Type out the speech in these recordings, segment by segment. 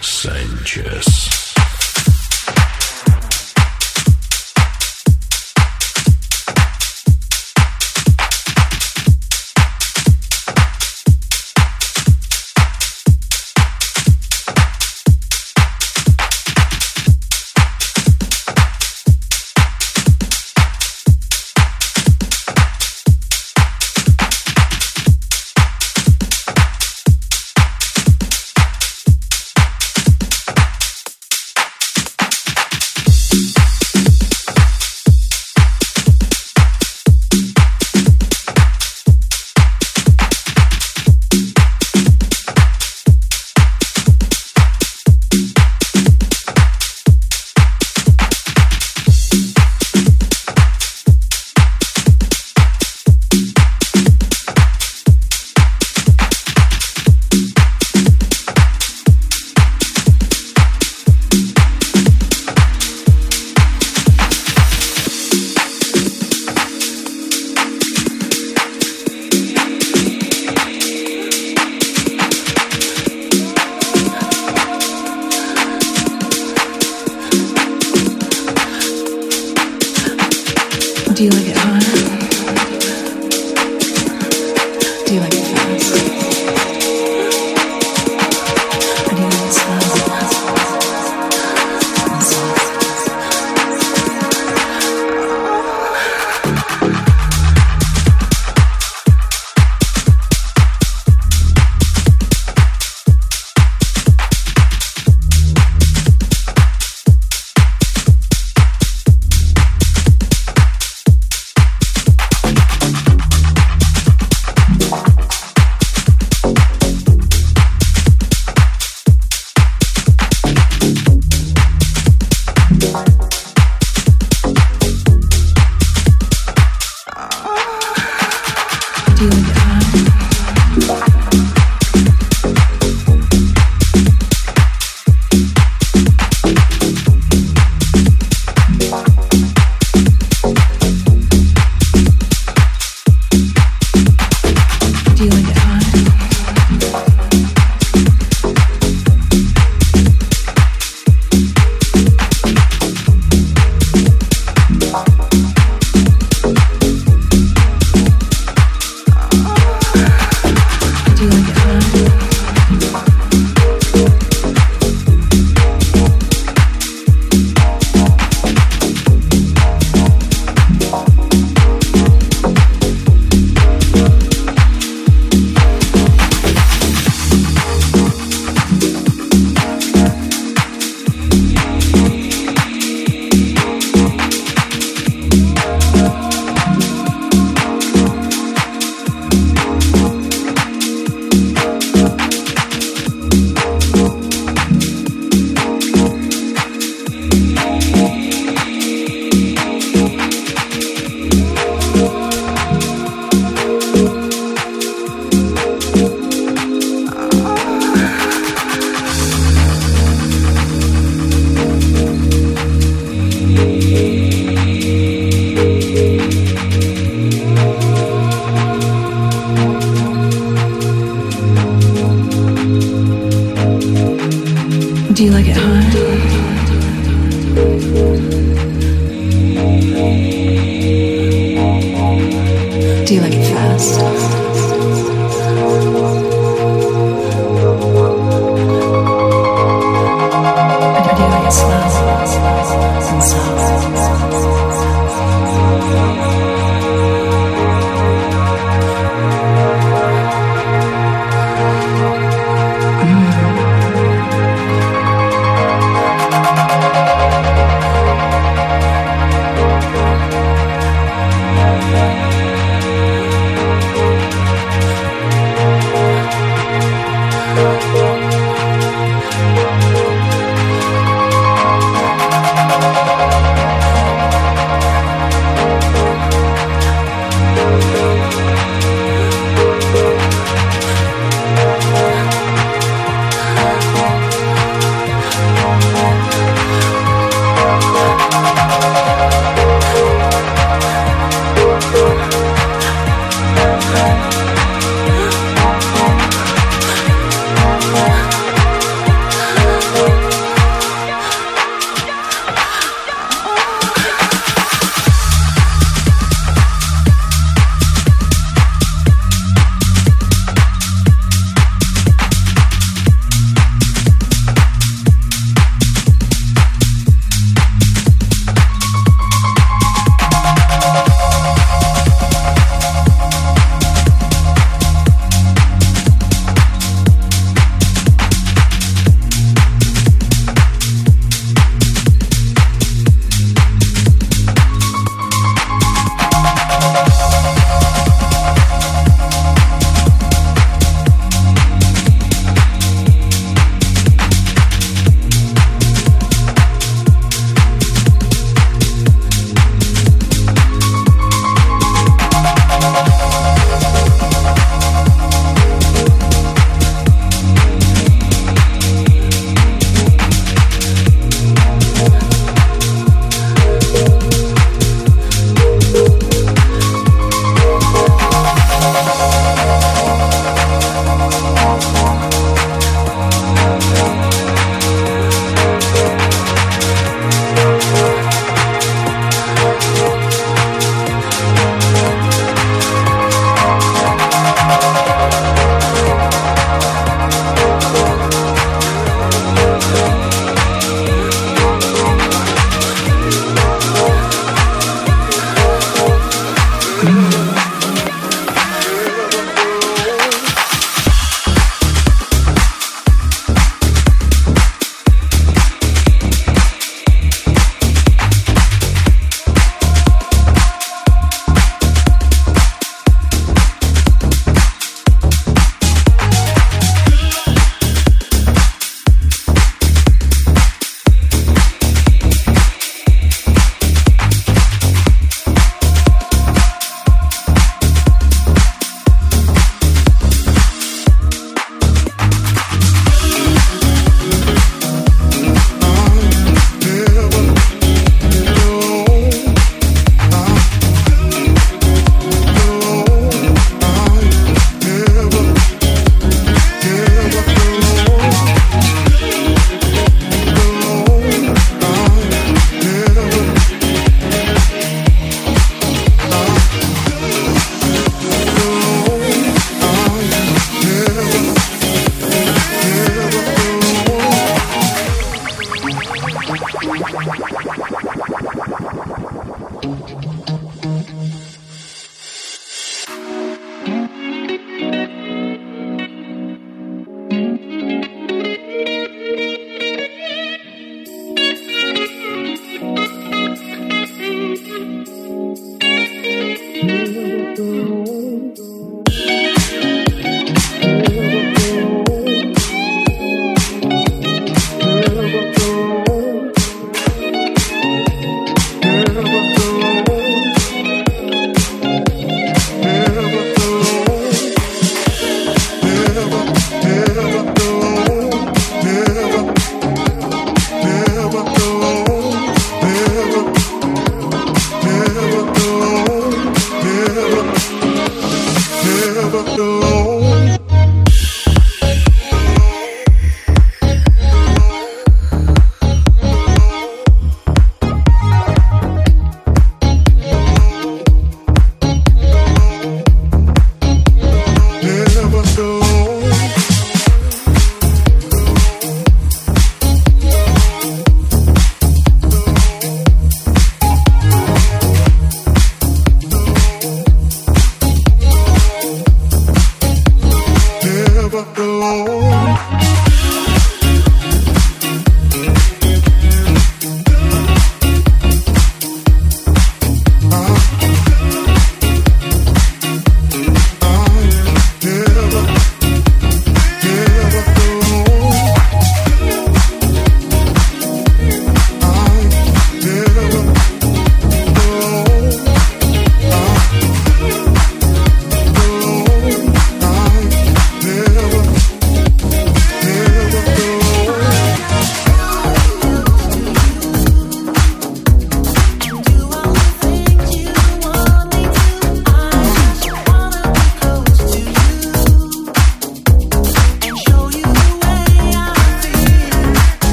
Sanchez.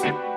Yeah.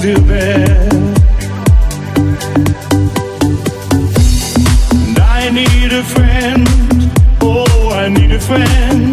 you. And I need a friend. Oh, I need a friend.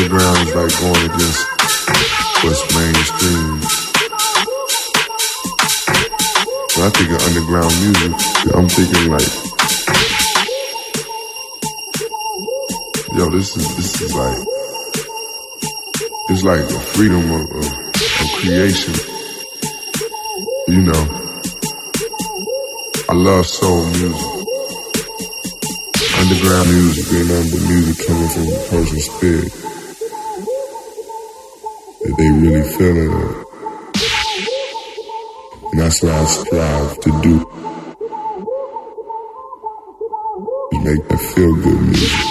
Underground is like going against what's mainstream. When I think of underground music, I'm thinking like, yo, this is this is like, it's like a freedom of, of, of creation. You know, I love soul music underground music ain't nothing but music coming from a person's spirit. They really feeling it. And that's what I strive to do. Make that feel good music.